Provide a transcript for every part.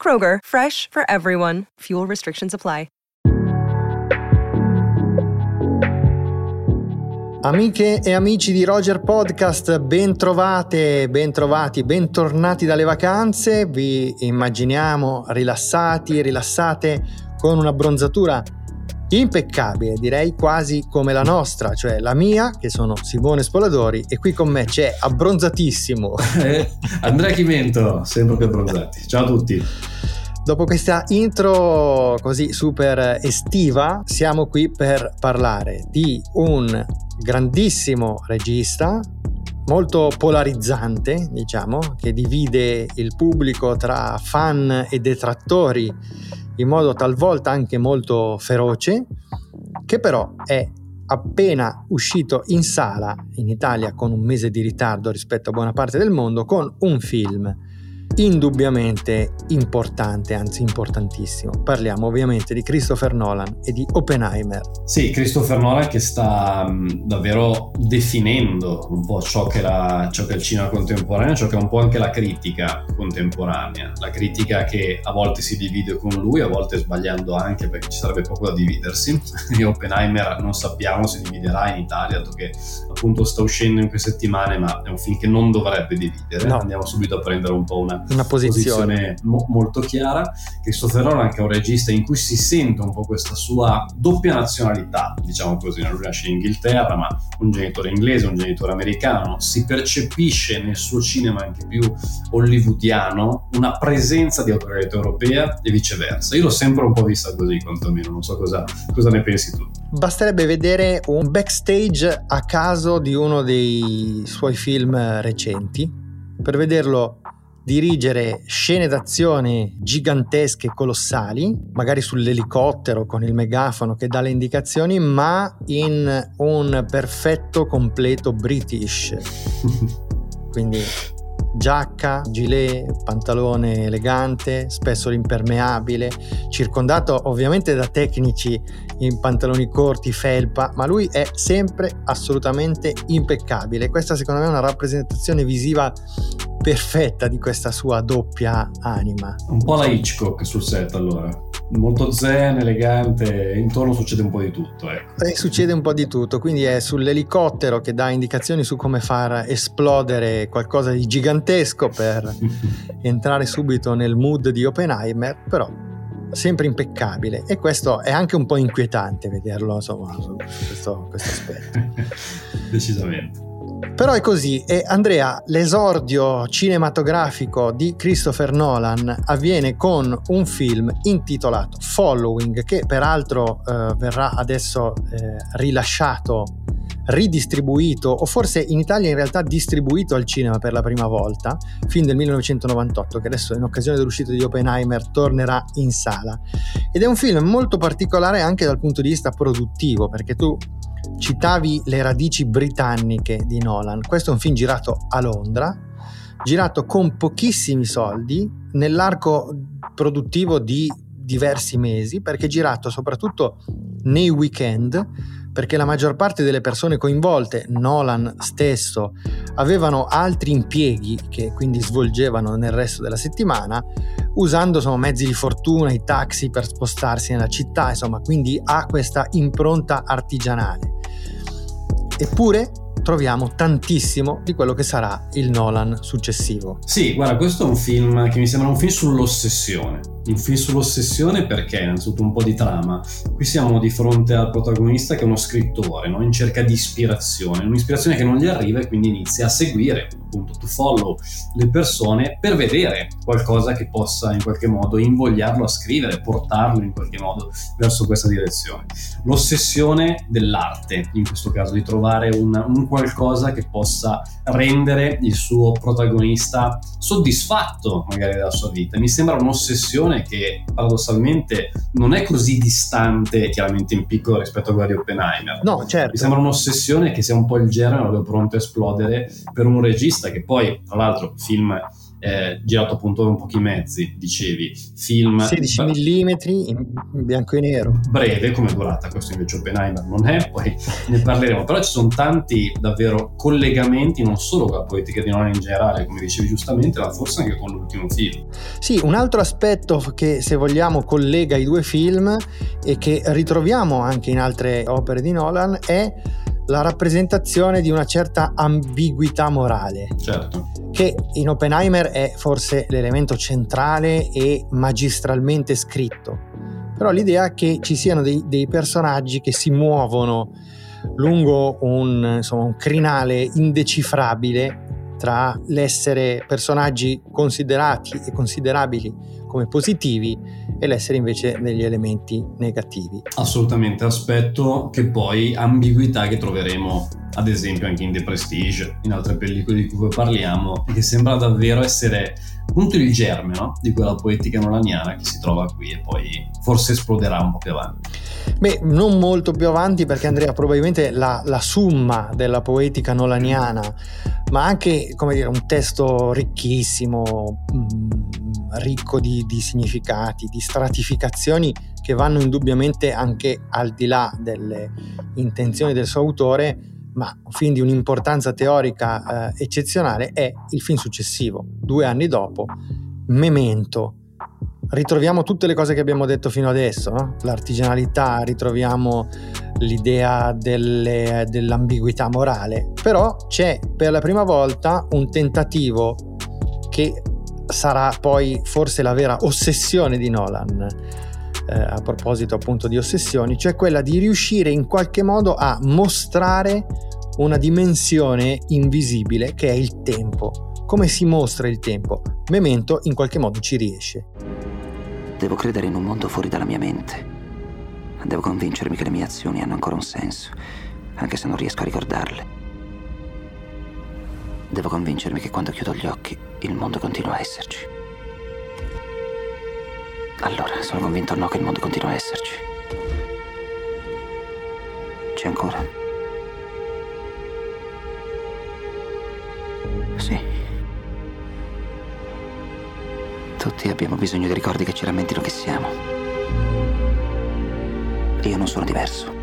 Kroger, fresh for everyone. Fuel restrictions apply. Amiche e amici di Roger Podcast, ben trovate, ben trovati, bentornati dalle vacanze. Vi immaginiamo rilassati, rilassate con una bronzatura impeccabile, direi quasi come la nostra, cioè la mia, che sono Simone Spoladori, e qui con me c'è abbronzatissimo eh, Andrea Chimento, sempre più abbronzati. Ciao a tutti. Dopo questa intro così super estiva, siamo qui per parlare di un grandissimo regista, molto polarizzante, diciamo, che divide il pubblico tra fan e detrattori in modo talvolta anche molto feroce, che però è appena uscito in sala in Italia con un mese di ritardo rispetto a buona parte del mondo con un film indubbiamente importante, anzi importantissimo. Parliamo ovviamente di Christopher Nolan e di Oppenheimer. Sì, Christopher Nolan che sta mh, davvero definendo un po' ciò che, la, ciò che, è il cinema contemporaneo, ciò che è un po' anche la critica contemporanea. La critica che a volte si divide con lui, a volte sbagliando anche perché ci sarebbe poco da dividersi. E Oppenheimer non sappiamo se dividerà in Italia, dato che appunto sta uscendo in queste settimane, ma è un film che non dovrebbe dividere. No. Andiamo subito a prendere un po' una una posizione, posizione mo- molto chiara. Christopher Nolan che è un regista in cui si sente un po' questa sua doppia nazionalità, diciamo così, lui nasce in Inghilterra ma un genitore inglese, un genitore americano, si percepisce nel suo cinema anche più hollywoodiano una presenza di autorialità europea e viceversa. Io l'ho sempre un po' vista così, quantomeno, non so cosa, cosa ne pensi tu. Basterebbe vedere un backstage a caso di uno dei suoi film recenti per vederlo dirigere scene d'azione gigantesche, colossali, magari sull'elicottero con il megafono che dà le indicazioni, ma in un perfetto completo British. Quindi giacca, gilet, pantalone elegante, spesso l'impermeabile, circondato ovviamente da tecnici in pantaloni corti, felpa, ma lui è sempre assolutamente impeccabile. Questa secondo me è una rappresentazione visiva perfetta di questa sua doppia anima. Un po' la Hitchcock sul set allora. Molto zen, elegante, intorno succede un po' di tutto. Ecco. E succede un po' di tutto, quindi è sull'elicottero che dà indicazioni su come far esplodere qualcosa di gigantesco per entrare subito nel mood di Oppenheimer, però sempre impeccabile e questo è anche un po' inquietante vederlo insomma su questo, questo aspetto. Decisamente. Però è così e Andrea, l'esordio cinematografico di Christopher Nolan avviene con un film intitolato Following che peraltro eh, verrà adesso eh, rilasciato, ridistribuito o forse in Italia in realtà distribuito al cinema per la prima volta, film del 1998 che adesso in occasione dell'uscita di Oppenheimer tornerà in sala. Ed è un film molto particolare anche dal punto di vista produttivo perché tu Citavi le radici britanniche di Nolan. Questo è un film girato a Londra, girato con pochissimi soldi, nell'arco produttivo di diversi mesi, perché girato soprattutto nei weekend, perché la maggior parte delle persone coinvolte, Nolan stesso, avevano altri impieghi che quindi svolgevano nel resto della settimana, usando insomma, mezzi di fortuna, i taxi per spostarsi nella città, insomma, quindi ha questa impronta artigianale. Eppure troviamo tantissimo di quello che sarà il Nolan successivo. Sì, guarda, questo è un film che mi sembra un film sull'ossessione un film sull'ossessione perché, innanzitutto un po' di trama, qui siamo di fronte al protagonista che è uno scrittore, no? in cerca di ispirazione, un'ispirazione che non gli arriva e quindi inizia a seguire, appunto, to follow le persone per vedere qualcosa che possa in qualche modo invogliarlo a scrivere, portarlo in qualche modo verso questa direzione. L'ossessione dell'arte, in questo caso, di trovare un, un qualcosa che possa rendere il suo protagonista soddisfatto magari della sua vita. Mi sembra un'ossessione che paradossalmente non è così distante, chiaramente in piccolo rispetto a quella di Oppenheimer. No, certo. Mi sembra un'ossessione che sia un po' il genere pronto a esplodere per un regista che poi, tra l'altro, film eh, girato appunto con pochi mezzi, dicevi, film 16 mm in bianco e nero. Breve come durata, questo invece Oppenheimer non è, poi ne parleremo, però ci sono tanti davvero collegamenti non solo con la poetica di Nolan in generale, come dicevi giustamente, ma forse anche con l'ultimo film. Sì, un altro aspetto che se vogliamo collega i due film e che ritroviamo anche in altre opere di Nolan è la rappresentazione di una certa ambiguità morale. Certo. Che in Oppenheimer è forse l'elemento centrale e magistralmente scritto. Però l'idea che ci siano dei, dei personaggi che si muovono lungo un, insomma, un crinale indecifrabile tra l'essere personaggi considerati e considerabili come positivi e l'essere invece degli elementi negativi. Assolutamente, aspetto che poi ambiguità che troveremo ad esempio anche in The Prestige, in altre pellicole di cui parliamo, e che sembra davvero essere appunto il germe no? di quella poetica nolaniana che si trova qui e poi forse esploderà un po' più avanti. Beh, non molto più avanti perché Andrea probabilmente la, la summa della poetica nolaniana, ma anche come dire, un testo ricchissimo, mh, mm, ricco di, di significati, di stratificazioni che vanno indubbiamente anche al di là delle intenzioni del suo autore, ma un film di un'importanza teorica eh, eccezionale è il film successivo, due anni dopo, Memento. Ritroviamo tutte le cose che abbiamo detto fino adesso, no? l'artigianalità, ritroviamo l'idea delle, dell'ambiguità morale, però c'è per la prima volta un tentativo che sarà poi forse la vera ossessione di Nolan. Eh, a proposito appunto di ossessioni, cioè quella di riuscire in qualche modo a mostrare una dimensione invisibile che è il tempo. Come si mostra il tempo? Memento in qualche modo ci riesce. Devo credere in un mondo fuori dalla mia mente. Devo convincermi che le mie azioni hanno ancora un senso, anche se non riesco a ricordarle. Devo convincermi che quando chiudo gli occhi il mondo continua a esserci. Allora, sono convinto o no che il mondo continua a esserci? C'è ancora? Sì. Tutti abbiamo bisogno di ricordi che ci rammentino che siamo. Io non sono diverso.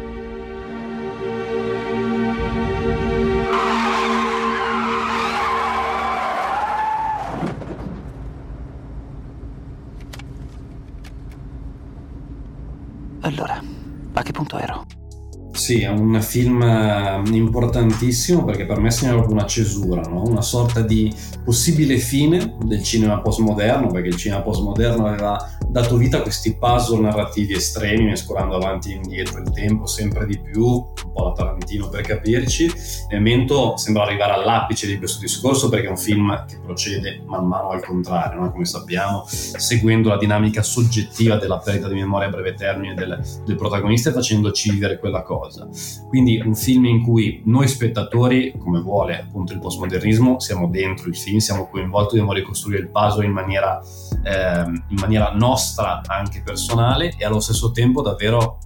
Sì, è un film eh, importantissimo perché per me segna proprio una cesura, no? una sorta di possibile fine del cinema postmoderno, perché il cinema postmoderno aveva dato vita a questi puzzle narrativi estremi, mescolando avanti e indietro il tempo sempre di più, un po' la Tarantino per capirci. Memento sembra arrivare all'apice di questo discorso perché è un film che procede man mano al contrario, no? come sappiamo, seguendo la dinamica soggettiva della perdita di memoria a breve termine del, del protagonista e facendoci vivere quella cosa. Quindi un film in cui noi spettatori, come vuole appunto il postmodernismo, siamo dentro il film, siamo coinvolti, dobbiamo ricostruire il puzzle in maniera, eh, in maniera nostra, anche personale, e allo stesso tempo davvero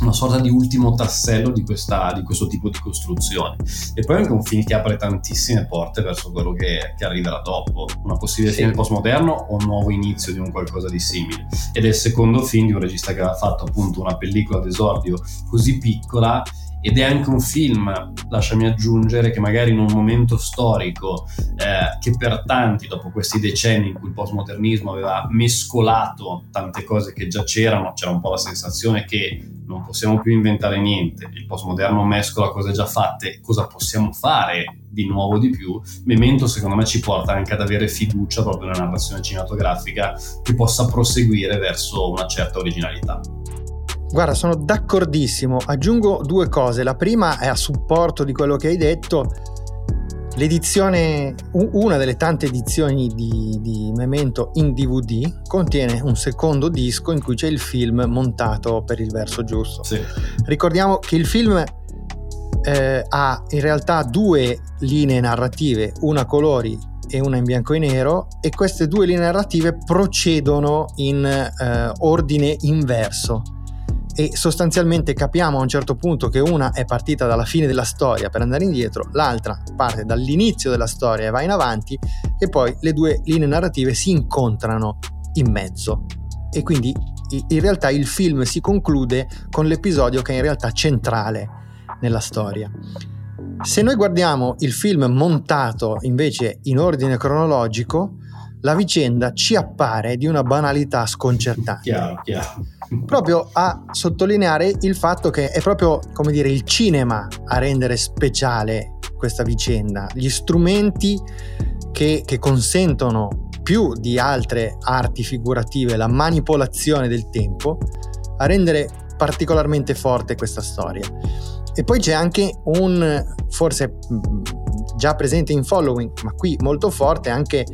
una sorta di ultimo tassello di, questa, di, questo tipo di costruzione. E poi anche un film che apre tantissime porte verso quello che, che arriverà dopo, una possibile sì. fine postmoderno o un nuovo inizio di un qualcosa di simile. Ed è il secondo film di un regista che aveva fatto appunto una pellicola d'esordio così piccola ed è anche un film, lasciami aggiungere, che magari in un momento storico eh, che per tanti, dopo questi decenni in cui il postmodernismo aveva mescolato tante cose che già c'erano, c'era un po' la sensazione che non possiamo più inventare niente, il postmoderno mescola cose già fatte, cosa possiamo fare di nuovo di più? Memento secondo me ci porta anche ad avere fiducia proprio nella narrazione cinematografica che possa proseguire verso una certa originalità. Guarda, sono d'accordissimo. Aggiungo due cose. La prima è a supporto di quello che hai detto. L'edizione, una delle tante edizioni di, di, Memento in DVD contiene un secondo disco in cui c'è il film montato per il verso giusto. Sì. Ricordiamo che il film eh, ha in realtà due linee narrative, una colori e una in bianco e nero e queste due linee narrative procedono in eh, ordine inverso e sostanzialmente capiamo a un certo punto che una è partita dalla fine della storia per andare indietro, l'altra parte dall'inizio della storia e va in avanti e poi le due linee narrative si incontrano in mezzo e quindi in realtà il film si conclude con l'episodio che è in realtà centrale nella storia. Se noi guardiamo il film montato invece in ordine cronologico, la vicenda ci appare di una banalità sconcertante. Chiaro, chiaro. Proprio a sottolineare il fatto che è proprio, come dire, il cinema a rendere speciale questa vicenda. Gli strumenti che, che consentono più di altre arti figurative la manipolazione del tempo a rendere particolarmente forte questa storia. E poi c'è anche un, forse già presente in following, ma qui molto forte, anche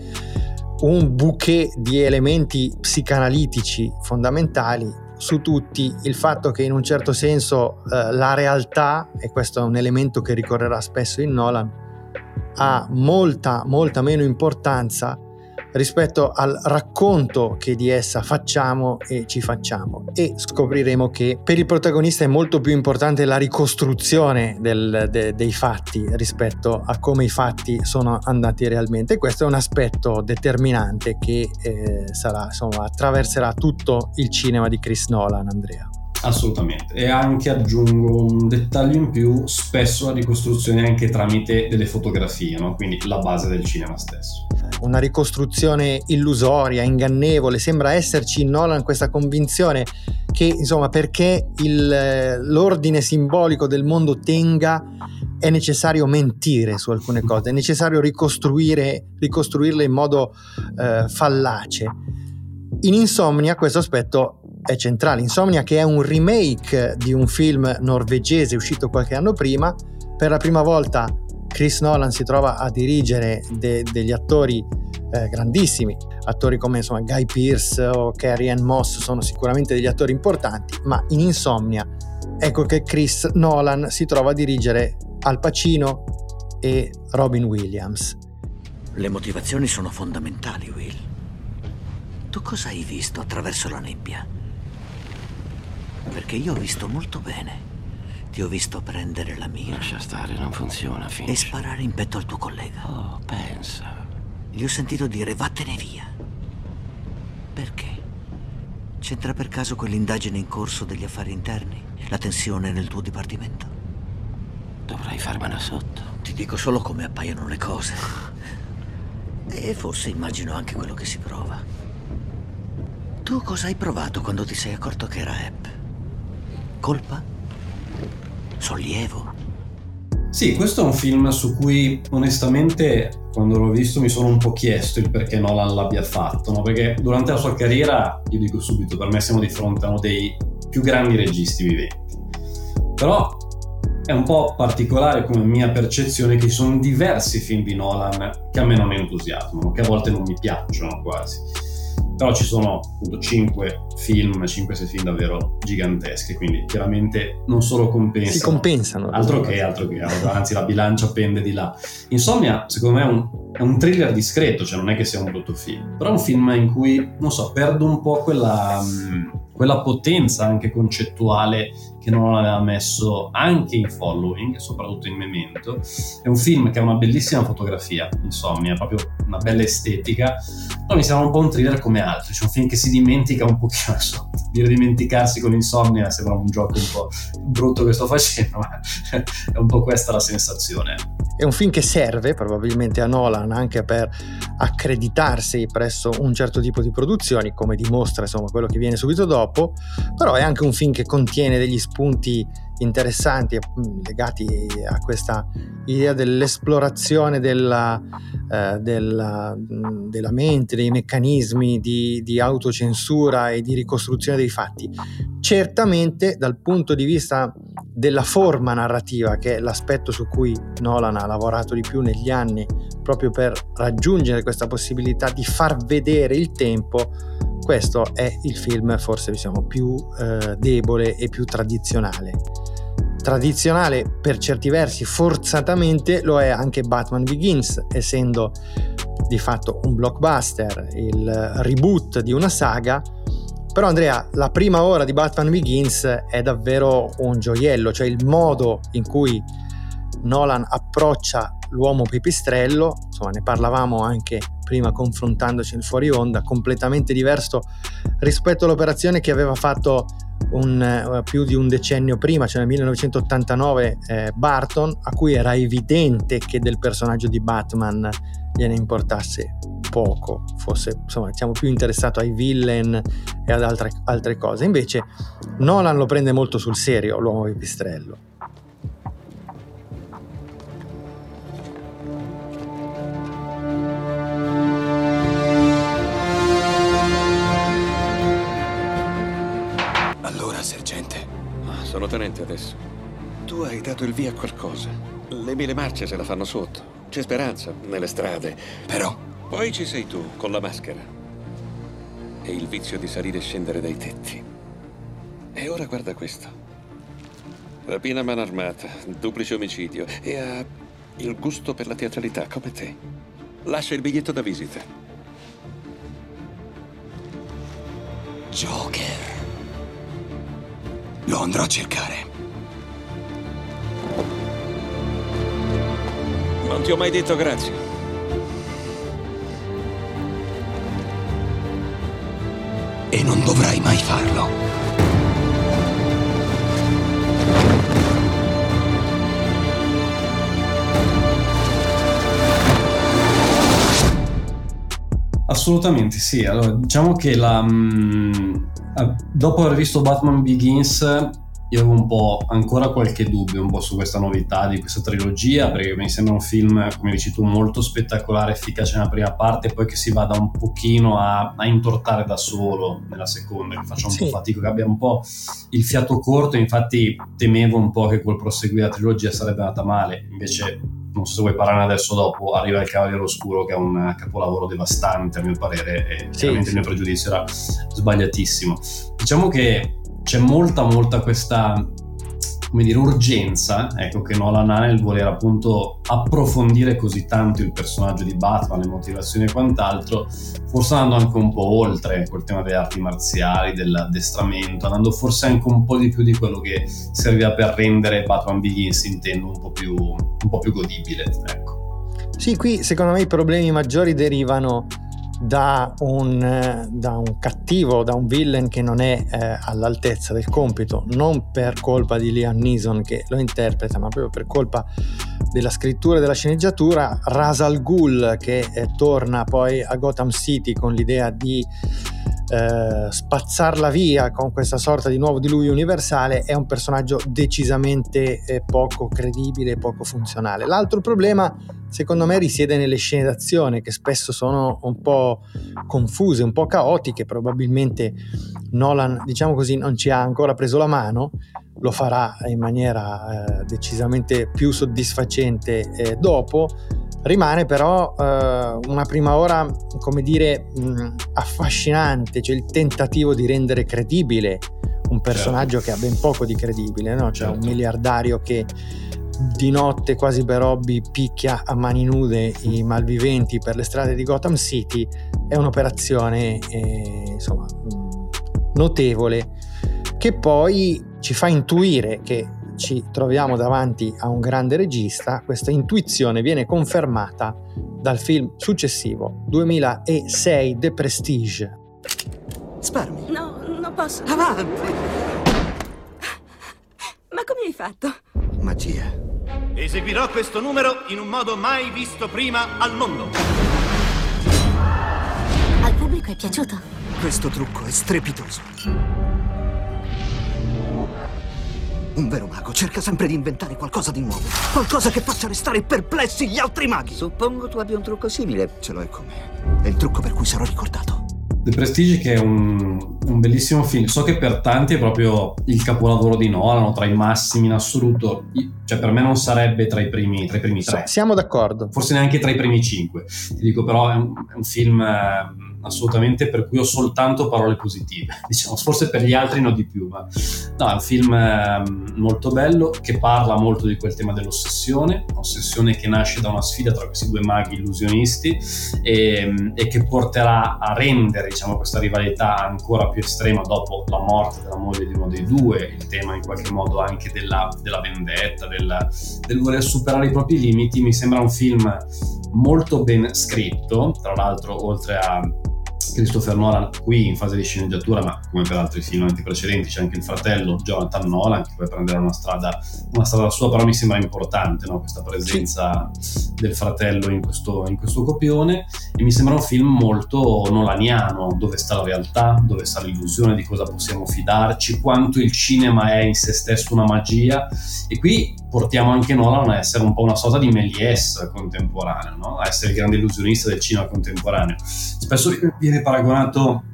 un bouquet di elementi psicanalitici fondamentali su tutti il fatto che in un certo senso eh, la realtà, e questo è un elemento che ricorrerà spesso in Nolan, ha molta, molta meno importanza rispetto al racconto che di essa facciamo e ci facciamo e scopriremo che per il protagonista è molto più importante la ricostruzione del, de, dei fatti rispetto a come i fatti sono andati realmente questo è un aspetto determinante che eh, sarà, insomma, attraverserà tutto il cinema di Chris Nolan Andrea Assolutamente. E anche aggiungo un dettaglio in più, spesso la ricostruzione è anche tramite delle fotografie, no? quindi la base del cinema stesso. Una ricostruzione illusoria, ingannevole, sembra esserci in Nolan questa convinzione che, insomma, perché il, l'ordine simbolico del mondo tenga è necessario mentire su alcune cose, è necessario ricostruirle in modo eh, fallace. In Insomnia questo aspetto è centrale. Insomnia che è un remake di un film norvegese uscito qualche anno prima, per la prima volta Chris Nolan si trova a dirigere de- degli attori eh, grandissimi, attori come insomma, Guy Pearce o Carrie Ann Moss sono sicuramente degli attori importanti, ma in Insomnia ecco che Chris Nolan si trova a dirigere Al Pacino e Robin Williams. Le motivazioni sono fondamentali, Will. Tu cosa hai visto attraverso la nebbia? Perché io ho visto molto bene. Ti ho visto prendere la mira. Lascia stare, non funziona, Finch. E sparare in petto al tuo collega. Oh, pensa. Gli ho sentito dire vattene via. Perché? C'entra per caso quell'indagine in corso degli affari interni? La tensione nel tuo dipartimento? Dovrei farmela sotto. Ti dico solo come appaiono le cose. E forse immagino anche quello che si prova. Tu cosa hai provato quando ti sei accorto che era App? Colpa? Sollievo? Sì, questo è un film su cui onestamente quando l'ho visto mi sono un po' chiesto il perché Nolan l'abbia fatto, no? perché durante la sua carriera, io dico subito, per me siamo di fronte a uno dei più grandi registi viventi. Però è un po' particolare come mia percezione che ci sono diversi film di Nolan che a me non entusiasmano, che a volte non mi piacciono quasi però ci sono appunto 5 film, 5-6 film davvero giganteschi, quindi chiaramente non solo compensano. Si compensano. Altro che, altro che, anzi la bilancia pende di là. Insomnia, secondo me è un, è un, thriller discreto, cioè non è che sia un brutto film, però è un film in cui, non so, perdo un po' quella, quella potenza anche concettuale che non aveva messo anche in following, soprattutto in Memento. È un film che ha una bellissima fotografia, insomma, proprio una bella estetica, però mi sembra un po' un thriller come altri, cioè un film che si dimentica un pochino, so, dire dimenticarsi con Insomnia sembra un gioco un po' brutto che sto facendo, ma è un po' questa la sensazione. È un film che serve probabilmente a Nolan anche per accreditarsi presso un certo tipo di produzioni, come dimostra insomma quello che viene subito dopo, però è anche un film che contiene degli spunti interessanti mm, legati a questa idea dell'esplorazione della, eh, della, mm, della, mente, dei meccanismi di, di, autocensura e di ricostruzione dei fatti. Certamente dal punto di vista della forma narrativa, che è l'aspetto su cui Nolan ha lavorato di più negli anni, proprio per raggiungere questa possibilità di far vedere il tempo, questo è il film forse diciamo, più eh, debole e più tradizionale. Tradizionale per certi versi, forzatamente lo è anche Batman Begins, essendo di fatto un blockbuster, il reboot di una saga. Però Andrea, la prima ora di Batman Begins è davvero un gioiello, cioè il modo in cui Nolan approccia l'uomo pipistrello, insomma ne parlavamo anche prima confrontandoci in fuori onda, completamente diverso rispetto all'operazione che aveva fatto un, uh, più di un decennio prima, cioè nel 1989 eh, Barton, a cui era evidente che del personaggio di Batman gliene importasse poco, fosse insomma diciamo più interessato ai villain e ad altre, altre cose. Invece Nolan lo prende molto sul serio, l'uomo pipistrello. Sono tenente adesso. Tu hai dato il via a qualcosa. Le mille marce se la fanno sotto. C'è speranza nelle strade. Però. Poi ci sei tu, con la maschera. E il vizio di salire e scendere dai tetti. E ora guarda questo. Rapina a mano armata, duplice omicidio. E ha il gusto per la teatralità, come te. Lascia il biglietto da visita. Joker. Lo andrò a cercare. Non ti ho mai detto grazie. E non dovrai mai farlo. Assolutamente sì. Allora, diciamo che la, mh, mm, dopo aver visto Batman Begins io avevo un po' ancora qualche dubbio un po' su questa novità di questa trilogia perché mi sembra un film come dici tu molto spettacolare efficace nella prima parte poi che si vada un pochino a, a intortare da solo nella seconda che faccia un sì. po' fatica che abbia un po' il fiato corto infatti temevo un po' che col proseguire la trilogia sarebbe andata male invece non so se vuoi parlarne adesso dopo, arriva il Cavaliere Oscuro che è un capolavoro devastante a mio parere e sì, sì. il mio pregiudizio era sbagliatissimo. Diciamo che c'è molta molta questa come dire, urgenza ecco, che Nolan ha nel voler appunto approfondire così tanto il personaggio di Batman, le motivazioni e quant'altro, forse andando anche un po' oltre quel tema delle arti marziali, dell'addestramento, andando forse anche un po' di più di quello che serviva per rendere Batman Begins, intendo, un po' più, un po più godibile. Ecco. Sì, qui secondo me i problemi maggiori derivano da un, da un, cattivo, da un villain che non è eh, all'altezza del compito, non per colpa di Liam Neeson che lo interpreta, ma proprio per colpa della scrittura e della sceneggiatura. Rasal Ghul che eh, torna poi a Gotham City con l'idea di eh, spazzarla via con questa sorta di nuovo diluvio universale è un personaggio decisamente eh, poco credibile, poco funzionale. L'altro problema secondo me risiede nelle scene d'azione che spesso sono un po' confuse, un po' caotiche, probabilmente Nolan, diciamo così, non ci ha ancora preso la mano, lo farà in maniera eh, decisamente più soddisfacente eh, dopo. Rimane però eh, una prima ora, come dire, mh, affascinante, cioè il tentativo di rendere credibile un personaggio certo. che ha ben poco di credibile, no? cioè certo. un miliardario che di notte quasi per hobby picchia a mani nude i malviventi per le strade di Gotham City è un'operazione eh, insomma notevole che poi ci fa intuire che ci troviamo davanti a un grande regista questa intuizione viene confermata dal film successivo 2006 The Prestige Sparmi no, non posso avanti ma come hai fatto? magia Eseguirò questo numero in un modo mai visto prima al mondo. Al pubblico è piaciuto? Questo trucco è strepitoso. Un vero mago cerca sempre di inventare qualcosa di nuovo. Qualcosa che faccia restare perplessi gli altri maghi. Suppongo tu abbia un trucco simile. Ce l'ho e come. È il trucco per cui sarò ricordato. The Prestige che è un, un, bellissimo film, so che per tanti è proprio il capolavoro di Nolan, tra i massimi in assoluto, cioè per me non sarebbe tra i primi, tra i primi tre. Siamo d'accordo. Forse neanche tra i primi cinque, ti dico però è un, è un film eh, assolutamente per cui ho soltanto parole positive, diciamo, forse per gli altri no di più, ma no, è un film ehm, molto bello che parla molto di quel tema dell'ossessione, ossessione che nasce da una sfida tra questi due maghi illusionisti e, e che porterà a rendere diciamo, questa rivalità ancora più estrema dopo la morte della moglie di uno dei due, il tema in qualche modo anche della, della vendetta, del, del voler superare i propri limiti, mi sembra un film molto ben scritto, tra l'altro oltre a Christopher Nolan qui in fase di sceneggiatura, ma come per altri film precedenti c'è anche il fratello Jonathan Nolan che poi prenderà una strada, una strada sua, però mi sembra importante no? questa presenza sì. del fratello in questo, in questo, copione e mi sembra un film molto nolaniano, dove sta la realtà, dove sta l'illusione di cosa possiamo fidarci, quanto il cinema è in se stesso una magia e qui portiamo anche Nolan a essere un po' una sorta di Méliès contemporaneo, no? a essere il grande illusionista del cinema contemporaneo. Spesso viene paragonato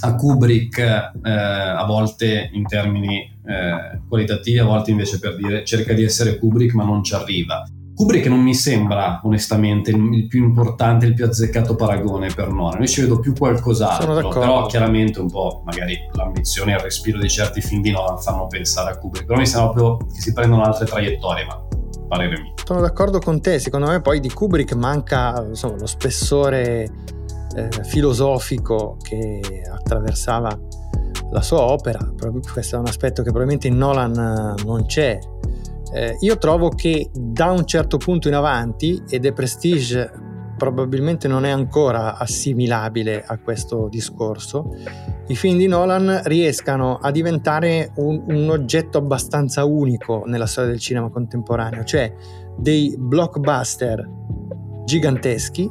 a Kubrick eh, a volte in termini eh, qualitativi, a volte invece per dire cerca di essere Kubrick ma non ci arriva. Kubrick non mi sembra onestamente il, più importante, il più azzeccato paragone per Nolan. Io ci vedo più qualcos'altro, però chiaramente un po' magari l'ambizione e il respiro di certi film di Nolan fanno pensare a Kubrick. Però mi sembra proprio che si prendono altre traiettorie, ma parere mio. Sono d'accordo con te, secondo me poi di Kubrick manca insomma, lo spessore eh, filosofico che attraversava la sua opera. Questo è un aspetto che probabilmente in Nolan non c'è eh, io trovo che da un certo punto in avanti, e The Prestige probabilmente non è ancora assimilabile a questo discorso, i film di Nolan riescano a diventare un, un oggetto abbastanza unico nella storia del cinema contemporaneo, cioè dei blockbuster giganteschi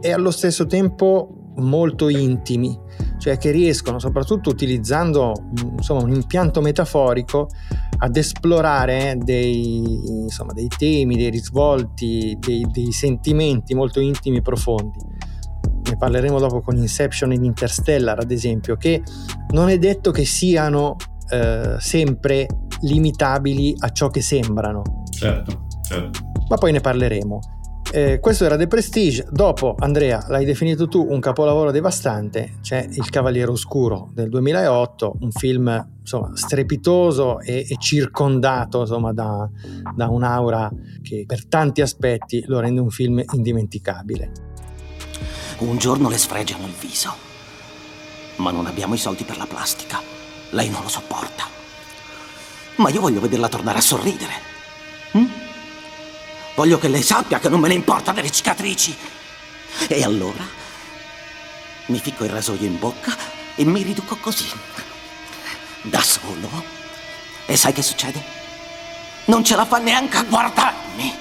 e allo stesso tempo molto intimi, cioè che riescono, soprattutto utilizzando insomma, un impianto metaforico, ad esplorare dei, insomma, dei temi, dei risvolti, dei, dei sentimenti molto intimi e profondi. Ne parleremo dopo con Inception e Interstellar, ad esempio, che non è detto che siano eh, sempre limitabili a ciò che sembrano. Certo, certo. Ma poi ne parleremo. Eh, questo era The Prestige. Dopo, Andrea, l'hai definito tu un capolavoro devastante. C'è Il Cavaliere Oscuro del 2008, un film insomma, strepitoso e, e circondato insomma, da, da un'aura che per tanti aspetti lo rende un film indimenticabile. Un giorno le sfregiano il viso, ma non abbiamo i soldi per la plastica. Lei non lo sopporta. Ma io voglio vederla tornare a sorridere. Hm? Voglio che lei sappia che non me ne importa delle cicatrici. E allora mi ficco il rasoio in bocca e mi riduco così. Da solo. E sai che succede? Non ce la fa neanche a guardarmi.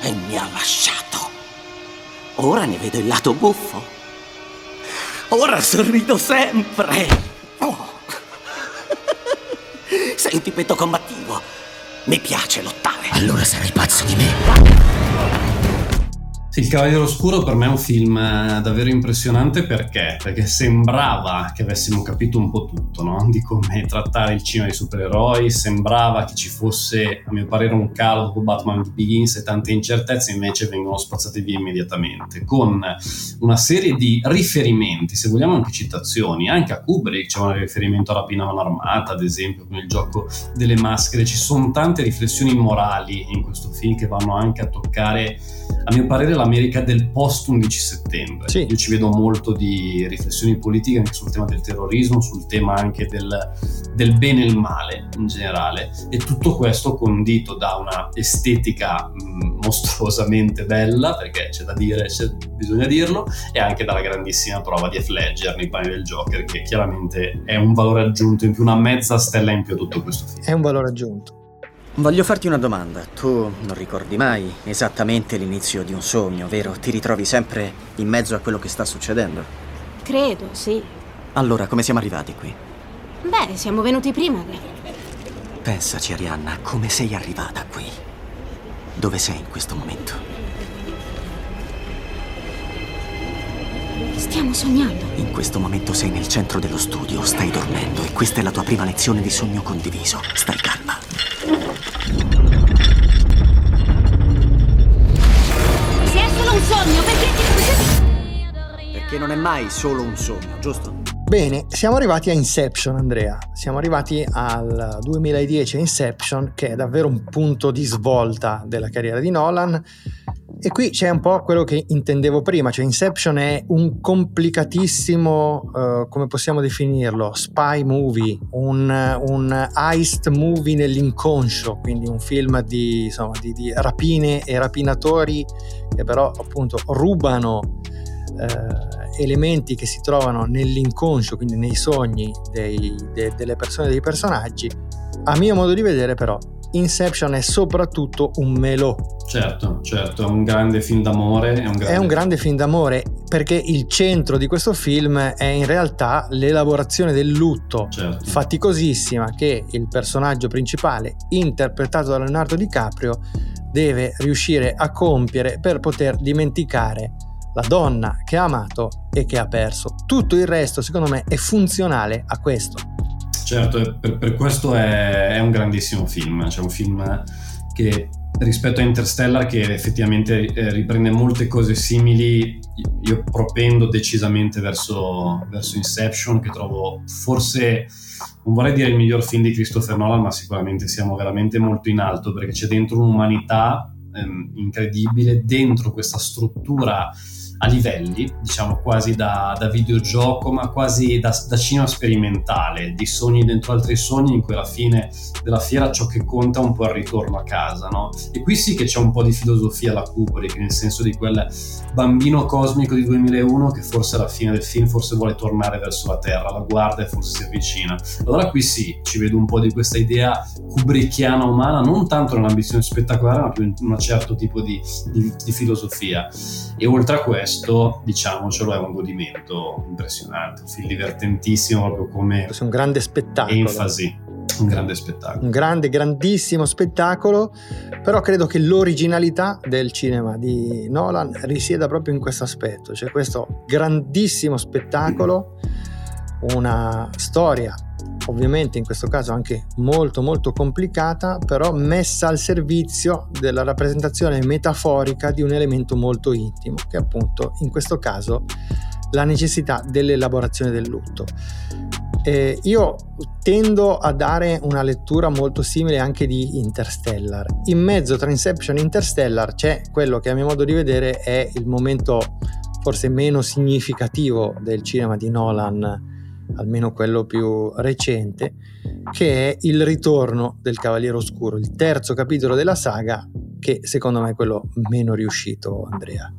E mi ha lasciato. Ora ne vedo il lato buffo. Ora sorrido sempre. Oh. Sei un tipetto combattivo. Mi piace lottare. Allora sarai pazzo di me. Il Cavaliere Oscuro per me è un film eh, davvero impressionante perché? Perché sembrava che avessimo capito un po' tutto, no? Di come trattare il cinema di supereroi, sembrava che ci fosse, a mio parere, un calo dopo Batman Begins e tante incertezze invece vengono spazzate via immediatamente, con una serie di riferimenti, se vogliamo anche citazioni, anche a Kubrick c'è un riferimento a Rapina Man Armata, ad esempio, con il gioco delle maschere, ci sono tante riflessioni morali in questo film che vanno anche a toccare, a mio parere, l'America del post 11 settembre. Sì. Io ci vedo molto di riflessioni politiche anche sul tema del terrorismo, sul tema anche del, del bene e il male in generale e tutto questo condito da una estetica mh, mostruosamente bella, perché c'è da dire, c'è, bisogna dirlo, e anche dalla grandissima prova di Heath Ledger nei panni del Joker, che chiaramente è un valore aggiunto in più, una mezza stella in più a tutto questo film. È un valore aggiunto. Voglio farti una domanda. Tu non ricordi mai esattamente l'inizio di un sogno, vero? Ti ritrovi sempre in mezzo a quello che sta succedendo? Credo, sì. Allora, come siamo arrivati qui? Beh, siamo venuti prima. Pensaci, Arianna, come sei arrivata qui? Dove sei in questo momento? Stiamo sognando. In questo momento sei nel centro dello studio, stai dormendo e questa è la tua prima lezione di sogno condiviso. Stai calma. Se è solo un sogno, perché... che non è mai solo un sogno, giusto? Bene, siamo arrivati a Inception, Andrea. Siamo arrivati al 2010 Inception, che è davvero un punto di svolta della carriera di Nolan. E qui c'è un po' quello che intendevo prima, cioè Inception è un complicatissimo, uh, come possiamo definirlo, spy movie, un, un, heist movie nell'inconscio, quindi un film di, insomma, di, di rapine e rapinatori che però appunto rubano eh, elementi che si trovano nell'inconscio, quindi nei sogni dei, de, delle persone, dei personaggi. A mio modo di vedere però Inception è soprattutto un melò. Certo, certo, è un grande film d'amore. È un grande... è un grande film d'amore perché il centro di questo film è in realtà l'elaborazione del lutto, certo. faticosissima che il personaggio principale, interpretato da Leonardo DiCaprio, deve riuscire a compiere per poter dimenticare la donna che ha amato e che ha perso. Tutto il resto, secondo me, è funzionale a questo. Certo, per, per questo è, è, un grandissimo film, cioè un film che rispetto a Interstellar che effettivamente eh, riprende molte cose simili, io propendo decisamente verso, verso Inception che trovo forse non vorrei dire il miglior film di Christopher Nolan, ma sicuramente siamo veramente molto in alto perché c'è dentro un'umanità ehm, incredibile, dentro questa struttura a livelli, diciamo quasi da, da videogioco, ma quasi da, da, cinema sperimentale, di sogni dentro altri sogni, in cui alla fine della fiera ciò che conta è un po' il ritorno a casa, no? E qui sì che c'è un po' di filosofia alla Kubrick, nel senso di quel bambino cosmico di 2001 che forse alla fine del film forse vuole tornare verso la Terra, la guarda e forse si avvicina. Allora qui sì, ci vedo un po' di questa idea kubrickiana umana, non tanto nell'ambizione spettacolare, ma più in un certo tipo di, di, di filosofia. E oltre a questo, questo, diciamocelo, è un godimento impressionante, un film divertentissimo proprio come... È un grande spettacolo. Enfasi. Un grande spettacolo. Un grande, grandissimo spettacolo, però credo che l'originalità del cinema di Nolan risieda proprio in questo aspetto, cioè questo grandissimo spettacolo, una storia ovviamente in questo caso anche molto molto complicata, però messa al servizio della rappresentazione metaforica di un elemento molto intimo, che è appunto in questo caso la necessità dell'elaborazione del lutto. Eh, io tendo a dare una lettura molto simile anche di Interstellar. In mezzo tra Inception e Interstellar c'è quello che a mio modo di vedere è il momento forse meno significativo del cinema di Nolan almeno quello più recente, che è il ritorno del Cavaliere Oscuro, il terzo capitolo della saga, che secondo me è quello meno riuscito, Andrea.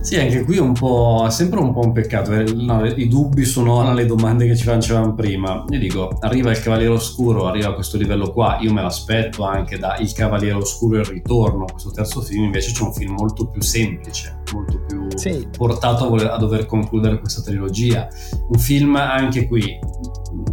Sì, anche qui un po', è sempre un po' un peccato. Eh, no, I dubbi sono alle domande che ci facevamo prima. Io dico, arriva il Cavaliere Oscuro, arriva a questo livello qua, io me l'aspetto anche da Il Cavaliere Oscuro e il ritorno. Questo terzo film invece c'è un film molto più semplice, molto più sì. portato a, voler, a dover concludere questa trilogia. Un film anche qui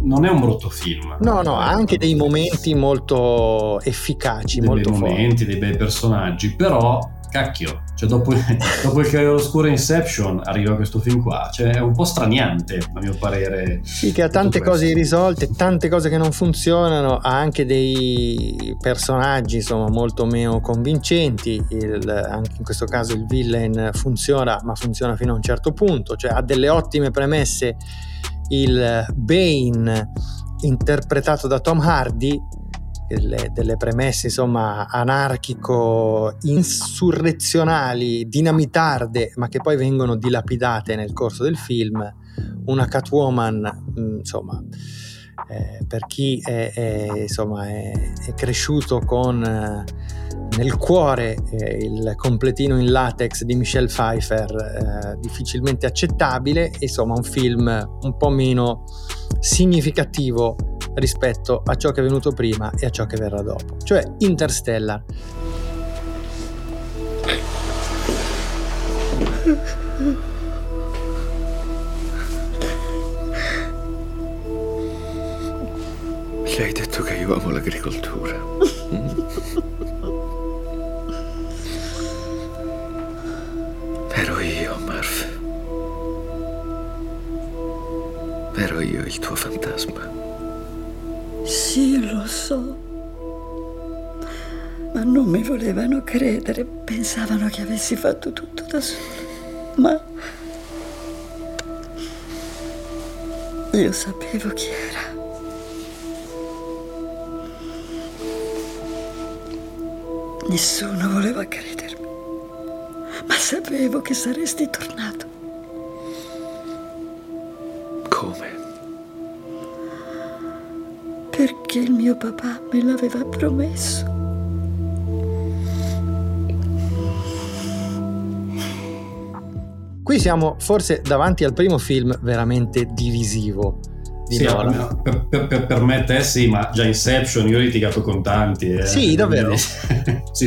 non è un brutto film. No, no, ha anche dei momenti molto efficaci, dei molto bei momenti, dei bei personaggi, però cacchio, cioè dopo, dopo il Cavaliere Oscuro Inception arriva questo film qua, cioè è un po' straniante a mio parere. Sì, che ha tante cose irrisolte, tante cose che non funzionano, ha anche dei personaggi insomma molto meno convincenti, il, anche in questo caso il villain funziona, ma funziona fino a un certo punto, cioè ha delle ottime premesse il Bane interpretato da Tom Hardy delle, delle premesse insomma anarchico insurrezionali dinamitarde ma che poi vengono dilapidate nel corso del film. Una Catwoman mm, insomma eh, per chi è, è, insomma, è, è cresciuto con eh, nel cuore eh, il completino in latex di Michelle Pfeiffer eh, difficilmente accettabile. Insomma un film un po' meno significativo rispetto a ciò che è venuto prima e a ciò che verrà dopo, cioè Interstellar. Gli hai detto che io amo l'agricoltura. Ero io, Murphy. Ero io il tuo fantasma. Sì, lo so. Ma non mi volevano credere. Pensavano che avessi fatto tutto da sola. Ma Io sapevo chi era. Nessuno voleva credermi, ma sapevo che saresti tornato. Perché il mio papà me l'aveva promesso. Qui siamo forse davanti al primo film veramente divisivo di Sì, Nolan. per, per- per- per me te sì, ma già Inception io ho litigato con tanti. eh. Sì, davvero?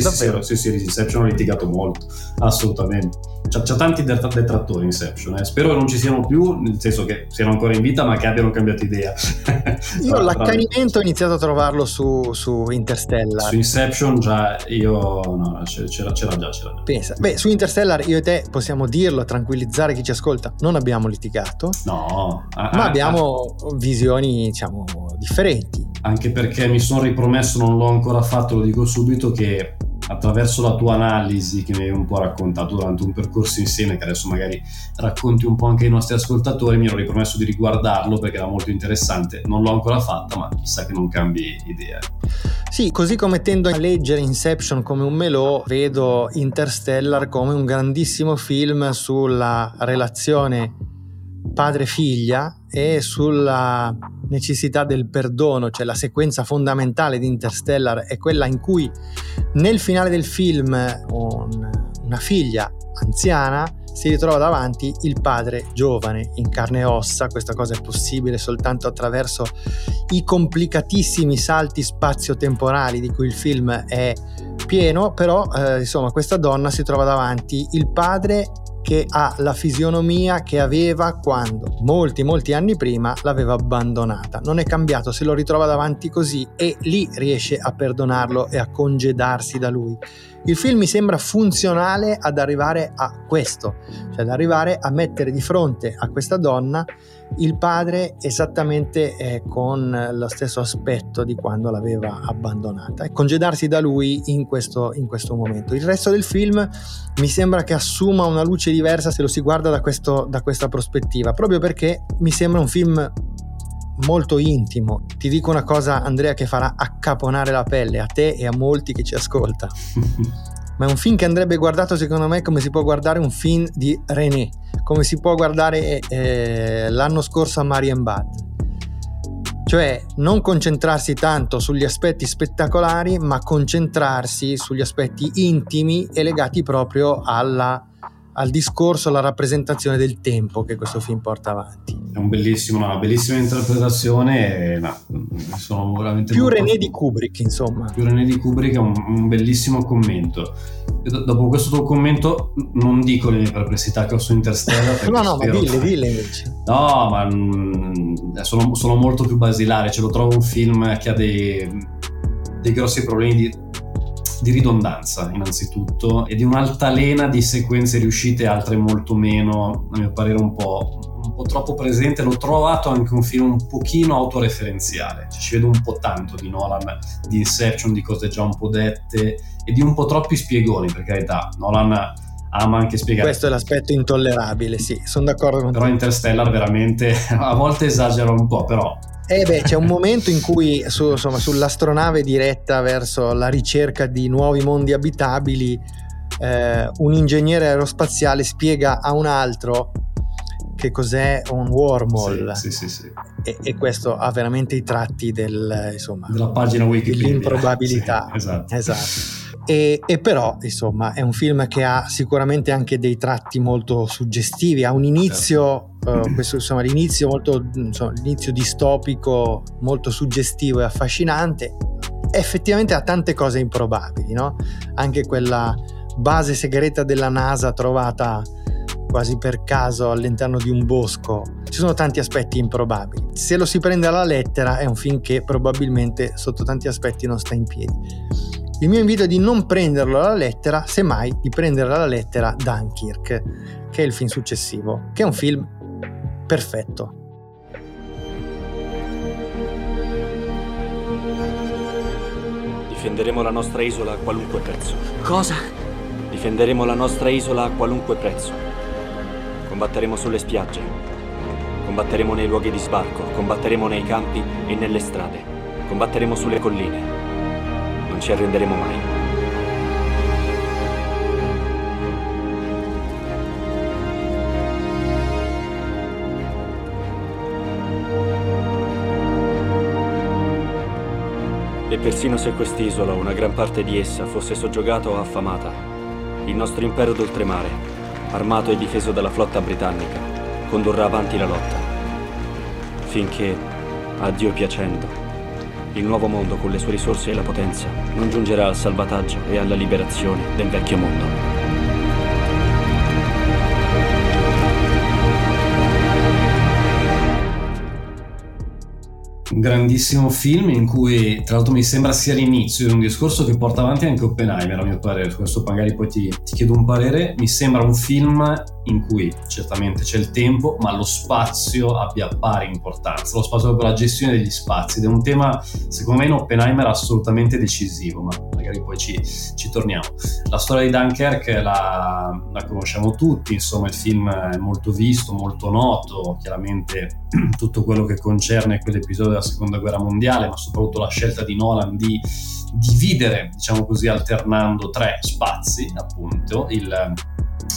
Sì, sì, Davvero? sì, sì, sì, Inception ho litigato molto, assolutamente. C'ha, c'ha tanti det- detrattori Inception, eh. spero che non ci siano più, nel senso che siano ancora in vita, ma che abbiano cambiato idea. Io Tra- l'accanimento ho iniziato a trovarlo su, su Interstellar. Su Inception già io no, c'era, c'era, già, c'era già. Pensa, beh, su Interstellar io e te possiamo dirlo, tranquillizzare chi ci ascolta, non abbiamo litigato, No, a- ma a- abbiamo visioni, diciamo, differenti. anche perché mi sono ripromesso, non l'ho ancora fatto, lo dico subito, che attraverso la tua analisi che mi hai un po' raccontato durante un percorso insieme, che adesso magari racconti un po' anche ai nostri ascoltatori, mi ero ripromesso di riguardarlo perché era molto interessante. Non l'ho ancora fatta, ma chissà che non cambi idea. Sì, così come tendo a leggere Inception come un melò, vedo Interstellar come un grandissimo film sulla relazione padre-figlia e sulla necessità del perdono, cioè la sequenza fondamentale di Interstellar è quella in cui nel finale del film un- una figlia anziana si ritrova davanti il padre giovane in carne e ossa, questa cosa è possibile soltanto attraverso i complicatissimi salti spazio-temporali di cui il film è pieno, però eh, insomma questa donna si trova davanti il padre che ha la fisionomia che aveva quando molti molti anni prima l'aveva abbandonata. Non è cambiato, se lo ritrova davanti così e lì riesce a perdonarlo e a congedarsi da lui. Il film mi sembra funzionale ad arrivare a questo, cioè ad arrivare a mettere di fronte a questa donna il padre esattamente eh, con lo stesso aspetto di quando l'aveva abbandonata e congedarsi da lui in questo, in questo momento. Il resto del film mi sembra che assuma una luce diversa se lo si guarda da, questo- da questa prospettiva, proprio perché mi sembra un film molto intimo. Ti dico una cosa, Andrea, che farà accaponare la pelle a te e a molti che ci ascolta. Ma è un film che andrebbe guardato, secondo me, come si può guardare un film di René, come si può guardare eh, l'anno scorso a Marienbad. Cioè, non concentrarsi tanto sugli aspetti spettacolari, ma concentrarsi sugli aspetti intimi e legati proprio alla- al discorso, alla rappresentazione del tempo che questo film porta avanti. È un bellissimo, una bellissima interpretazione. e, no, sono veramente Più molto- René di Kubrick, insomma. più René di Kubrick è un, un bellissimo commento. Do- dopo questo tuo commento non dico le mie perplessità che ho su Interstellar. No, no, ma dille, dille invece. No, ma mm, sono, sono molto più basilare, ce lo trovo un film che ha dei, dei grossi problemi di, di ridondanza innanzitutto e di un'altalena di sequenze riuscite, altre molto meno, a mio parere un po', un po' troppo presente. L'ho trovato anche un film un pochino autoreferenziale, cioè, ci vedo un po' tanto di Nolan, di Inception, di cose già un po' dette e di un po' troppi spiegoni, per carità. Nolan ama anche spiegare. Questo è l'aspetto intollerabile, sì, sono d'accordo con Però te. Interstellar veramente a volte esagera un po', però Eh beh, c'è un momento in cui su- insomma, sull'astronave diretta verso la ricerca di nuovi mondi abitabili, eh, un ingegnere aerospaziale spiega a un altro che cos'è un wormhole Sì, sì, sì. E, e questo ha veramente i tratti del, insomma, della pagina Wikipedia. dell'improbabilità. Esatto. Esatto. E, e però, insomma, è un film che ha sicuramente anche dei tratti molto suggestivi. Ha un inizio, eh, questo, insomma, l'inizio molto, insomma, l'inizio distopico, molto suggestivo e affascinante. Effettivamente ha tante cose improbabili, no? Anche quella base segreta della NASA trovata quasi per caso all'interno di un bosco. Ci sono tanti aspetti improbabili. Se lo si prende alla lettera è un film che probabilmente sotto tanti aspetti non sta in piedi. Il mio invito è di non prenderlo alla lettera, semmai di prendere alla lettera Dunkirk, che è il film successivo, che è un film perfetto. Difenderemo la nostra isola a qualunque prezzo. Cosa? Difenderemo la nostra isola a qualunque prezzo. Combatteremo sulle spiagge. Combatteremo nei luoghi di sbarco, combatteremo nei campi e nelle strade, combatteremo sulle colline. Non ci arrenderemo mai. E persino se quest'isola o una gran parte di essa fosse soggiogata o affamata, il nostro impero d'oltremare, armato e difeso dalla flotta britannica, condurrà avanti la lotta. Finché, a Dio piacendo, il nuovo mondo con le sue risorse e la potenza non giungerà al salvataggio e alla liberazione del vecchio mondo. Grandissimo film in cui tra l'altro mi sembra sia l'inizio di un discorso che porta avanti anche Oppenheimer a mio parere, su questo magari poi ti, ti chiedo un parere, mi sembra un film in cui certamente c'è il tempo ma lo spazio abbia pari importanza, lo spazio per la gestione degli spazi ed è un tema secondo me in Oppenheimer assolutamente decisivo, ma magari poi ci, ci torniamo. La storia di Dunkirk la, la conosciamo tutti, insomma il film è molto visto, molto noto, chiaramente tutto quello che concerne quell'episodio della seconda guerra mondiale, ma soprattutto la scelta di Nolan di dividere, diciamo così, alternando tre spazi, appunto, il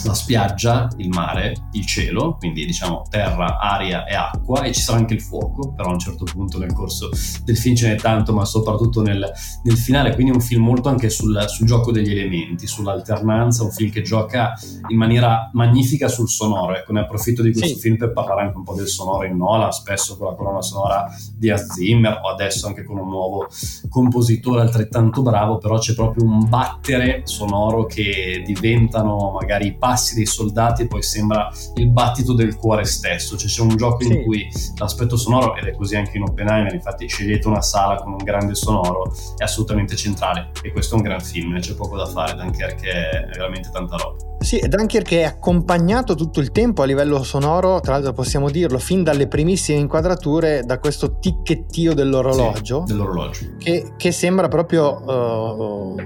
la spiaggia, il mare, il cielo, quindi diciamo terra, aria e acqua e ci sarà anche il fuoco, però a un certo punto nel corso del film ce n'è tanto, ma soprattutto nel, nel finale, quindi è un film molto anche sul, sul, gioco degli elementi, sull'alternanza, un film che gioca in maniera magnifica sul sonoro, ecco ne approfitto di questo sì. film per parlare anche un po' del sonoro in Nola, spesso con la colonna sonora di Zimmer o adesso anche con un nuovo compositore altrettanto bravo, però c'è proprio un battere sonoro che diventano magari passi dei soldati poi sembra il battito del cuore stesso, cioè c'è un gioco sì. in cui l'aspetto sonoro, ed è così anche in Oppenheimer, infatti scegliete una sala con un grande sonoro, è assolutamente centrale e questo è un gran film, c'è poco da fare, Dunkerque è veramente tanta roba. Sì, Dunkerque è accompagnato tutto il tempo a livello sonoro, tra l'altro possiamo dirlo, fin dalle primissime inquadrature da questo ticchettio dell'orologio, sì, dell'orologio. Che, che, sembra proprio uh,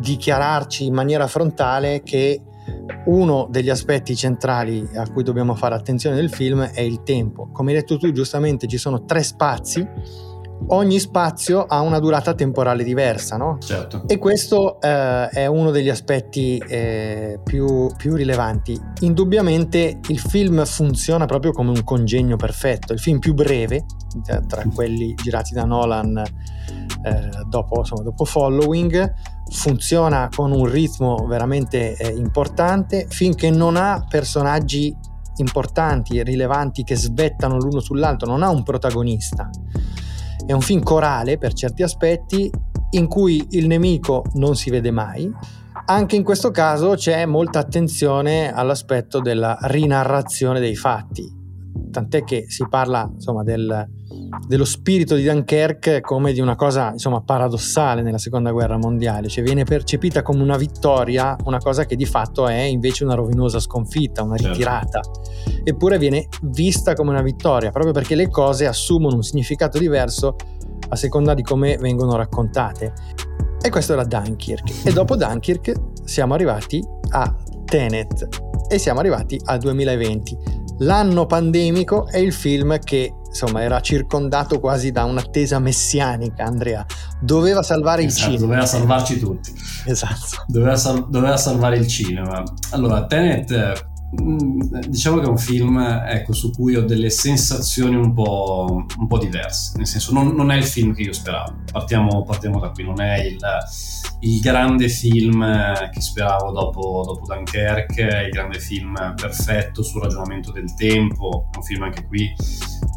dichiararci in maniera frontale che uno degli aspetti centrali a cui dobbiamo fare attenzione nel film è il tempo. Come hai detto tu giustamente ci sono tre spazi, ogni spazio ha una durata temporale diversa, no? Certo. E questo eh, è uno degli aspetti eh, più, più, rilevanti. Indubbiamente il film funziona proprio come un congegno perfetto, il film più breve tra quelli girati da Nolan eh, dopo, insomma, dopo Following funziona con un ritmo veramente eh, importante finché non ha personaggi importanti e rilevanti che svettano l'uno sull'altro, non ha un protagonista. È un film corale per certi aspetti in cui il nemico non si vede mai. Anche in questo caso c'è molta attenzione all'aspetto della rinarrazione dei fatti, tant'è che si parla insomma del, dello spirito di Dunkerque come di una cosa insomma, paradossale nella seconda guerra mondiale, cioè viene percepita come una vittoria, una cosa che di fatto è invece una rovinosa sconfitta, una certo. ritirata, certo. eppure viene vista come una vittoria, proprio perché le cose assumono un significato diverso a seconda di come vengono raccontate. E questo era Dunkirk. E dopo Dunkirk siamo arrivati a Tenet e siamo arrivati al 2020. L'anno pandemico è il film che insomma era circondato quasi da un'attesa messianica Andrea. Doveva salvare esatto, il cinema. doveva salvarci tutti. Esatto. Doveva, sal- doveva salvare il cinema. Allora Tenet diciamo che è un film ecco, su cui ho delle sensazioni un po', un po diverse, nel senso non, non, è il film che io speravo, partiamo, partiamo da qui, non è il, il, grande film che speravo dopo, dopo Dunkerque, il grande film perfetto sul ragionamento del tempo, è un film anche qui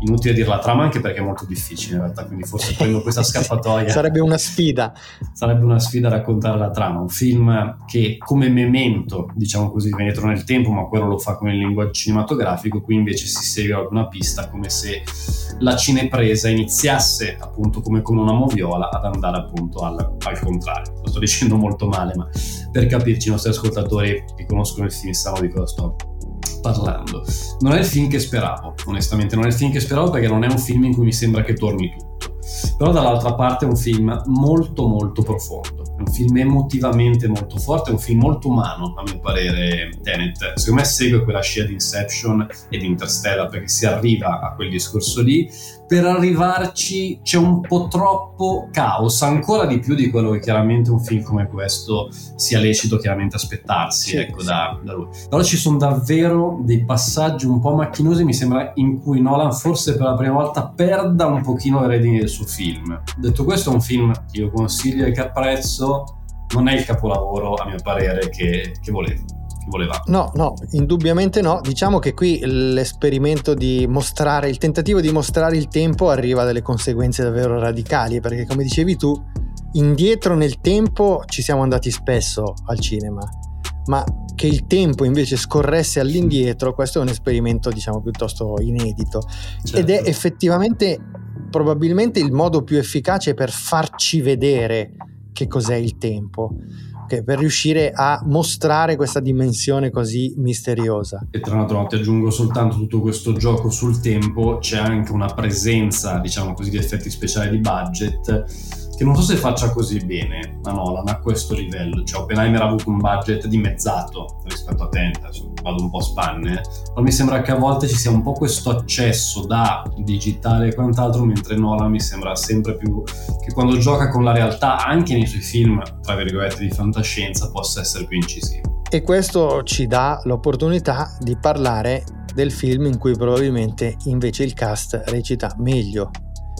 inutile dire la trama anche perché è molto difficile in realtà, quindi forse prendo questa scappatoia. Sarebbe una sfida. Sarebbe una sfida raccontare la trama, un film che come memento, diciamo così, viene dietro nel tempo, ma quello lo fa con il linguaggio cinematografico, qui invece si segue una pista come se la cinepresa iniziasse appunto come con una moviola ad andare appunto al, al contrario. Lo sto dicendo molto male, ma per capirci i nostri ascoltatori che conoscono il film sanno di cosa sto parlando. Non è il film che speravo, onestamente, non è il film che speravo perché non è un film in cui mi sembra che torni tutto. Però dall'altra parte è un film molto molto profondo È un film emotivamente molto forte, è un film molto umano, a mio parere, Tenet. Secondo me segue quella scia di Inception e di Interstellar, perché si arriva a quel discorso lì. Per arrivarci c'è un po' troppo caos, ancora di più di quello che chiaramente un film come questo sia lecito chiaramente aspettarsi Sì, ecco, sì. Da, da lui. Però ci sono davvero dei passaggi un po' macchinosi, mi sembra, in cui Nolan forse per la prima volta perda un pochino le redini del suo film. Detto questo, è un film che io consiglio e che apprezzo, non è il capolavoro, a mio parere, che, che volevo. Voleva. No, no, indubbiamente no. Diciamo che qui l'esperimento di mostrare, il tentativo di mostrare il tempo arriva a delle conseguenze davvero radicali, perché come dicevi tu, indietro nel tempo ci siamo andati spesso al cinema, ma che il tempo invece scorresse all'indietro, questo è un esperimento diciamo piuttosto inedito ed è effettivamente probabilmente il modo più efficace per farci vedere che cos'è il tempo, che per riuscire a mostrare questa dimensione così misteriosa. E tra l'altro ti aggiungo soltanto tutto questo gioco sul tempo, c'è anche una presenza, diciamo così, di effetti speciali di budget che non so se faccia così bene a Nolan a questo livello. Cioè Oppenheimer ha avuto un budget dimezzato rispetto a Tenet, adesso vado un po' a spanne, ma mi sembra che a volte ci sia un po' questo accesso da digitale e quant'altro, mentre Nolan mi sembra sempre più che quando gioca con la realtà, anche nei suoi film, tra virgolette, di fantascienza, possa essere più incisivo. E questo ci dà l'opportunità di parlare del film in cui probabilmente invece il cast recita meglio,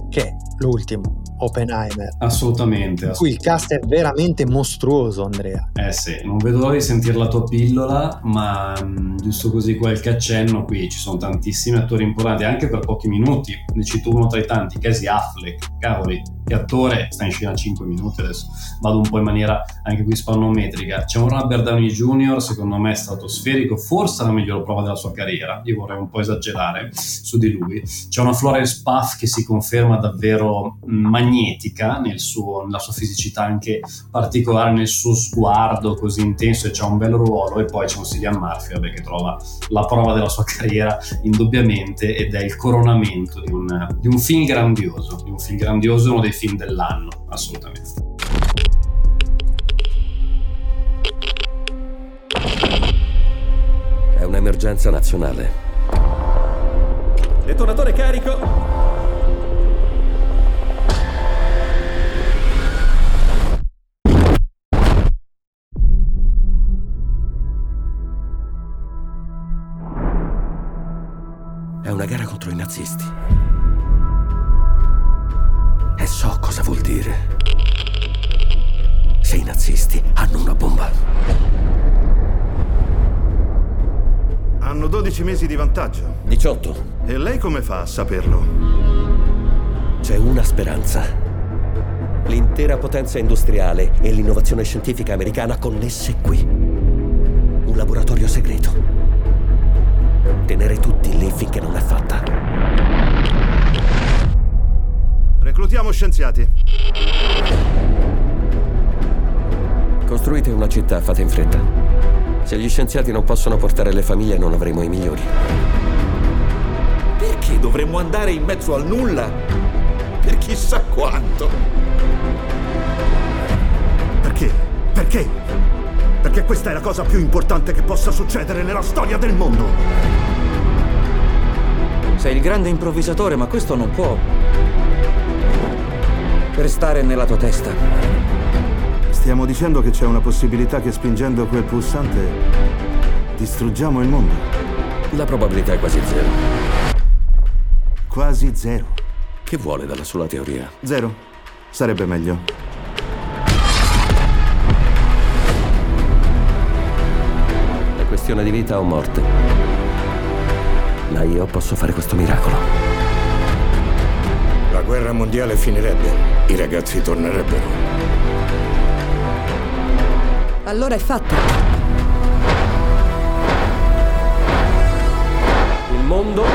che è l'ultimo, Oppenheimer. Assolutamente. Cui il cast è veramente mostruoso, Andrea. Eh sì, non vedo l'ora di sentire la tua pillola, ma mh, giusto così qualche accenno, qui ci sono tantissimi attori importanti, anche per pochi minuti, ne cito uno tra i tanti, Casey Affleck, cavoli, che attore, sta in scena 5 minuti adesso, vado un po' in maniera anche qui spannometrica, c'è un Robert Downey Jr., secondo me è stratosferico, forse la miglior prova della sua carriera, io vorrei un po' esagerare su di lui, c'è una Florence Puff che si conferma davvero magnetica nel suo, nella sua fisicità anche particolare, nel suo sguardo così intenso e c'ha un bel ruolo e poi c'è un Cillian Murphy vabbè, che trova la prova della sua carriera indubbiamente ed è il coronamento di un, di un film grandioso, di un film grandioso, uno dei film dell'anno, assolutamente. È un'emergenza nazionale. Detonatore carico. È una gara contro i nazisti. Vuol dire. Se i nazisti hanno una bomba. Hanno 12 mesi di vantaggio. 18. E lei come fa a saperlo? C'è una speranza. L'intera potenza industriale e l'innovazione scientifica americana connesse qui. Un laboratorio segreto. Tenere tutti lì finché non è fatta. Reclutiamo scienziati. Costruite una città, fate in fretta. Se gli scienziati non possono portare le famiglie, non avremo i migliori. Perché dovremmo andare in mezzo al nulla? Per chissà quanto. Perché? Perché? Perché questa è la cosa più importante che possa succedere nella storia del mondo. Sei il grande improvvisatore, ma questo non può restare nella tua testa. Stiamo dicendo che c'è una possibilità che spingendo quel pulsante distruggiamo il mondo. La probabilità è quasi zero. Quasi zero. Che vuole dalla sua teoria? Zero. Sarebbe meglio. È questione di vita o morte. Ma io posso fare questo miracolo. La guerra mondiale finirebbe. I ragazzi tornerebbero. Allora è fatto. Il mondo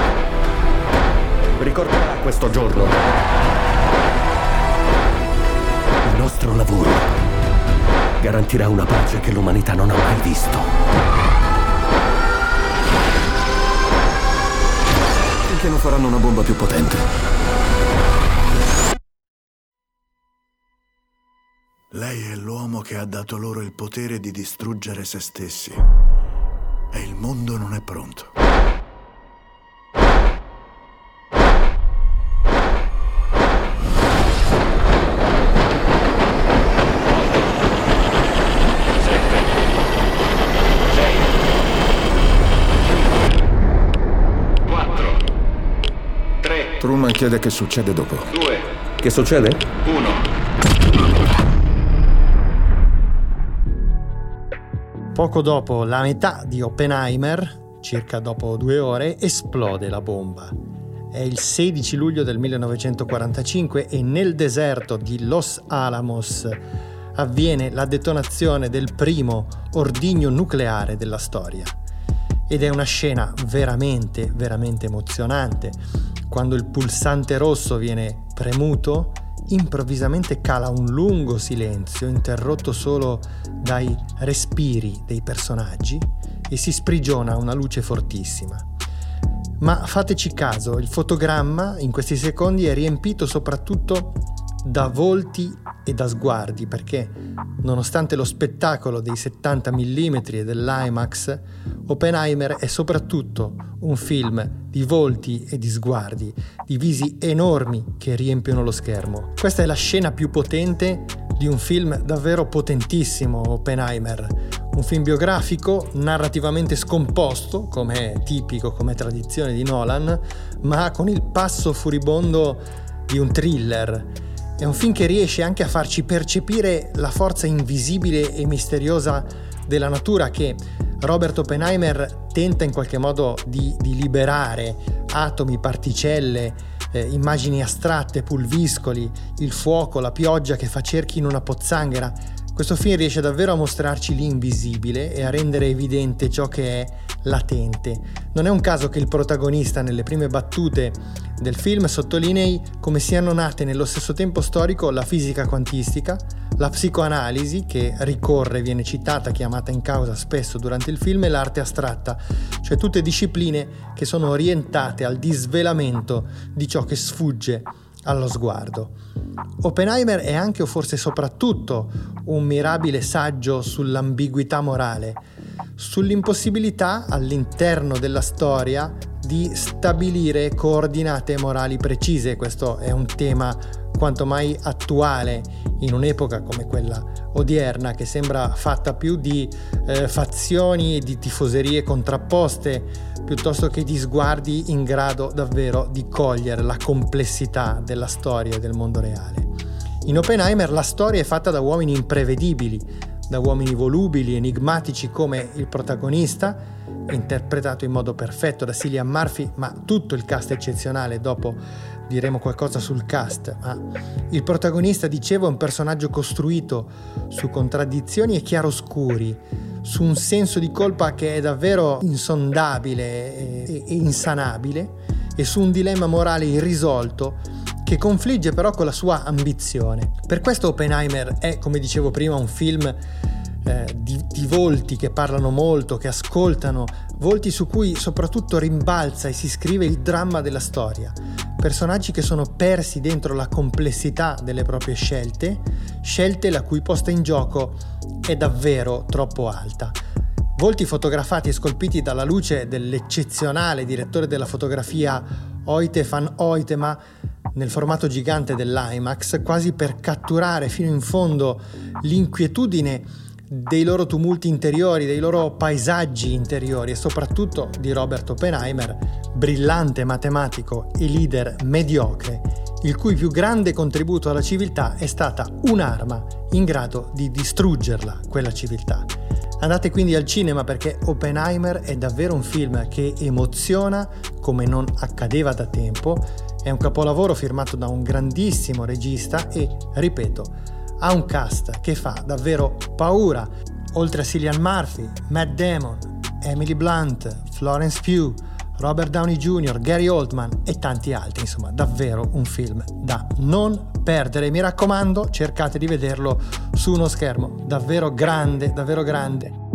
ricorderà questo giorno. Il nostro lavoro garantirà una pace che l'umanità non ha mai visto. Finché non faranno una bomba più potente. Lei è l'uomo che ha dato loro il potere di distruggere se stessi. E il mondo non è pronto. Truman chiede che succede dopo. Due. Che succede? Uno. Poco dopo la metà di Oppenheimer, circa dopo due ore, esplode la bomba. È il 16 luglio del 1945 e nel deserto di Los Alamos avviene la detonazione del primo ordigno nucleare della storia. Ed è una scena veramente, veramente emozionante. Quando il pulsante rosso viene premuto, improvvisamente cala un lungo silenzio interrotto solo dai respiri dei personaggi e si sprigiona una luce fortissima. Ma fateci caso, il fotogramma in questi secondi è riempito soprattutto da volti e da sguardi, perché nonostante lo spettacolo dei 70 mm e dell'IMAX, Oppenheimer è soprattutto un film di volti e di sguardi, di visi enormi che riempiono lo schermo. Questa è la scena più potente di un film davvero potentissimo, Oppenheimer. Un film biografico, narrativamente scomposto, come è tipico, come tradizione di Nolan, ma con il passo furibondo di un thriller è un film che riesce anche a farci percepire la forza invisibile e misteriosa della natura che Robert Oppenheimer tenta in qualche modo di, di liberare atomi, particelle, eh, immagini astratte, pulviscoli, il fuoco, la pioggia che fa cerchi in una pozzanghera. Questo film riesce davvero a mostrarci l'invisibile e a rendere evidente ciò che è latente. Non è un caso che il protagonista nelle prime battute del film sottolinei come siano nate nello stesso tempo storico la fisica quantistica, la psicoanalisi, che ricorre, viene citata, chiamata in causa spesso durante il film, e l'arte astratta, cioè tutte discipline che sono orientate al disvelamento di ciò che sfugge allo sguardo. Oppenheimer è anche o forse soprattutto un mirabile saggio sull'ambiguità morale, sull'impossibilità all'interno della storia di stabilire coordinate morali precise. Questo è un tema quanto mai attuale in un'epoca come quella odierna che sembra fatta più di eh, fazioni e di tifoserie contrapposte piuttosto che di sguardi in grado davvero di cogliere la complessità della storia e del mondo reale. In Oppenheimer la storia è fatta da uomini imprevedibili, da uomini volubili, enigmatici come il protagonista, interpretato in modo perfetto da Cillian Murphy, ma tutto il cast eccezionale, dopo diremo qualcosa sul cast, ma il protagonista, dicevo, è un personaggio costruito su contraddizioni e chiaroscuri, su un senso di colpa che è davvero insondabile e insanabile e su un dilemma morale irrisolto che confligge però con la sua ambizione. Per questo Oppenheimer è, come dicevo prima, un film eh, di, di, volti che parlano molto, che ascoltano, volti su cui soprattutto rimbalza e si scrive il dramma della storia. Personaggi che sono persi dentro la complessità delle proprie scelte, scelte la cui posta in gioco è davvero troppo alta. Volti fotografati e scolpiti dalla luce dell'eccezionale direttore della fotografia Oite van Oitema nel formato gigante dell'IMAX, quasi per catturare fino in fondo l'inquietudine dei loro tumulti interiori, dei loro paesaggi interiori e soprattutto di Robert Oppenheimer, brillante matematico e leader mediocre, il cui più grande contributo alla civiltà è stata un'arma in grado di distruggerla, quella civiltà. Andate quindi al cinema perché Oppenheimer è davvero un film che emoziona come non accadeva da tempo è un capolavoro firmato da un grandissimo regista e, ripeto, ha un cast che fa davvero paura. Oltre a Cillian Murphy, Matt Damon, Emily Blunt, Florence Pugh, Robert Downey Jr., Gary Oldman e tanti altri. Insomma, davvero un film da non perdere. Mi raccomando, cercate di vederlo su uno schermo davvero grande, davvero grande.